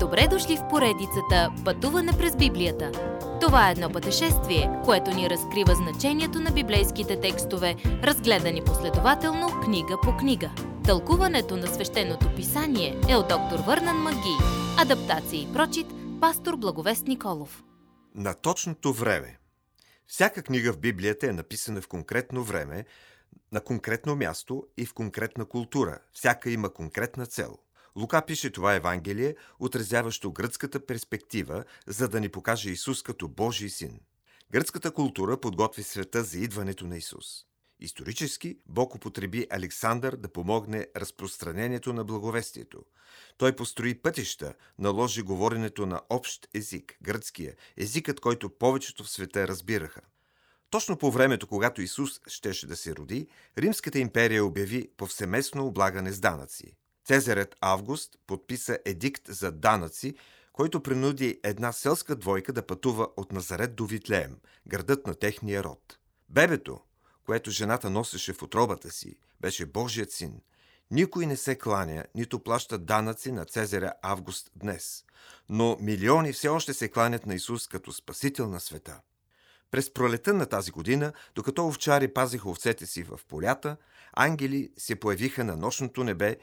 Добре дошли в поредицата Пътуване през Библията. Това е едно пътешествие, което ни разкрива значението на библейските текстове, разгледани последователно книга по книга. Тълкуването на свещеното писание е от доктор Върнан Маги. Адаптация и прочит, пастор Благовест Николов. На точното време. Всяка книга в Библията е написана в конкретно време, на конкретно място и в конкретна култура. Всяка има конкретна цел – Лука пише това Евангелие, отразяващо гръцката перспектива, за да ни покаже Исус като Божий син. Гръцката култура подготви света за идването на Исус. Исторически Бог употреби Александър да помогне разпространението на благовестието. Той построи пътища, наложи говоренето на общ език, гръцкия, езикът, който повечето в света разбираха. Точно по времето, когато Исус щеше да се роди, Римската империя обяви повсеместно облагане с данъци. Цезарят Август подписа едикт за данъци, който принуди една селска двойка да пътува от Назарет до Витлеем, градът на техния род. Бебето, което жената носеше в отробата си, беше Божият син. Никой не се кланя, нито плаща данъци на Цезаря Август днес. Но милиони все още се кланят на Исус като Спасител на света. През пролета на тази година, докато овчари пазиха овцете си в полята, ангели се появиха на нощното небе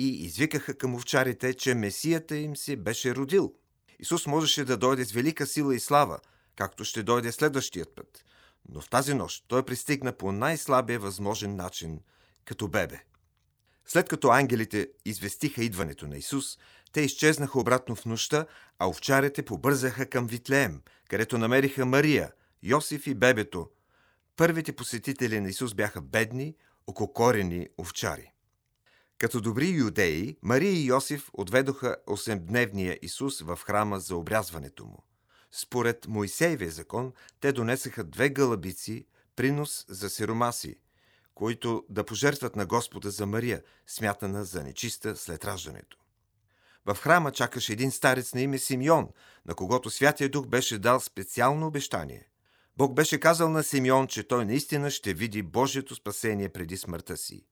и извикаха към овчарите, че Месията им се беше родил. Исус можеше да дойде с велика сила и слава, както ще дойде следващият път. Но в тази нощ той пристигна по най-слабия възможен начин, като бебе. След като ангелите известиха идването на Исус, те изчезнаха обратно в нощта, а овчарите побързаха към Витлеем, където намериха Мария, Йосиф и бебето. Първите посетители на Исус бяха бедни, ококорени овчари. Като добри юдеи, Мария и Йосиф отведоха 8-дневния Исус в храма за обрязването му. Според Моисеевия закон, те донесаха две гълъбици, принос за сиромаси, които да пожертват на Господа за Мария, смятана за нечиста след раждането. В храма чакаше един старец на име Симеон, на когото Святия Дух беше дал специално обещание. Бог беше казал на Симеон, че той наистина ще види Божието спасение преди смъртта си.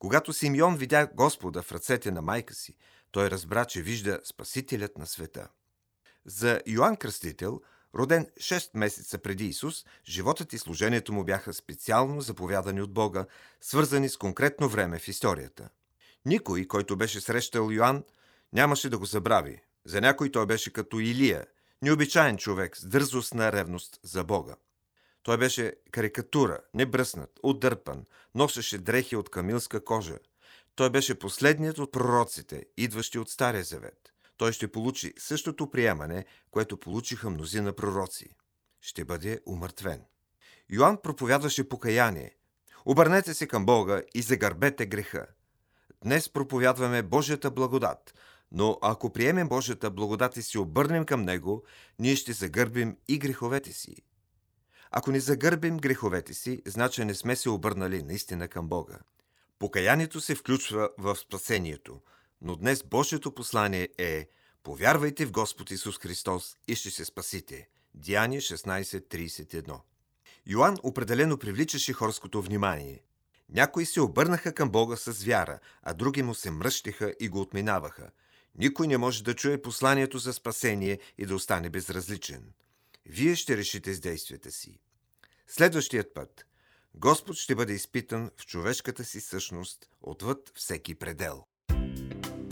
Когато Симеон видя Господа в ръцете на майка си, той разбра, че вижда Спасителят на света. За Йоанн Кръстител, роден 6 месеца преди Исус, животът и служението му бяха специално заповядани от Бога, свързани с конкретно време в историята. Никой, който беше срещал Йоанн, нямаше да го забрави. За някой той беше като Илия, необичайен човек с дързостна ревност за Бога. Той беше карикатура, небръснат, отдърпан, носеше дрехи от камилска кожа. Той беше последният от пророците, идващи от Стария завет. Той ще получи същото приемане, което получиха мнозина пророци. Ще бъде умъртвен. Йоанн проповядваше покаяние. Обърнете се към Бога и загърбете греха. Днес проповядваме Божията благодат, но ако приемем Божията благодат и си обърнем към Него, ние ще загърбим и греховете си. Ако не загърбим греховете си, значи не сме се обърнали наистина към Бога. Покаянието се включва в спасението, но днес Божието послание е Повярвайте в Господ Исус Христос и ще се спасите. Деяние 16.31 Йоанн определено привличаше хорското внимание. Някои се обърнаха към Бога с вяра, а други му се мръщиха и го отминаваха. Никой не може да чуе посланието за спасение и да остане безразличен. Вие ще решите с действията си. Следващият път Господ ще бъде изпитан в човешката си същност отвъд всеки предел.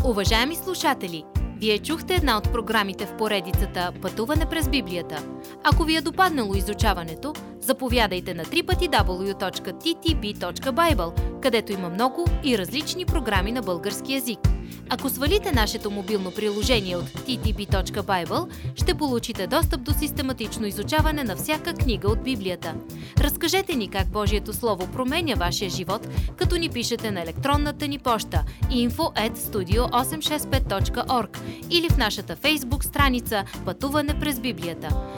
Уважаеми слушатели, вие чухте една от програмите в поредицата Пътуване през Библията. Ако ви е допаднало изучаването, заповядайте на www.ttb.bible, където има много и различни програми на български язик. Ако свалите нашето мобилно приложение от ttb.bible, ще получите достъп до систематично изучаване на всяка книга от Библията. Разкажете ни как Божието Слово променя вашия живот, като ни пишете на електронната ни поща info at studio865.org или в нашата фейсбук страница Пътуване през Библията.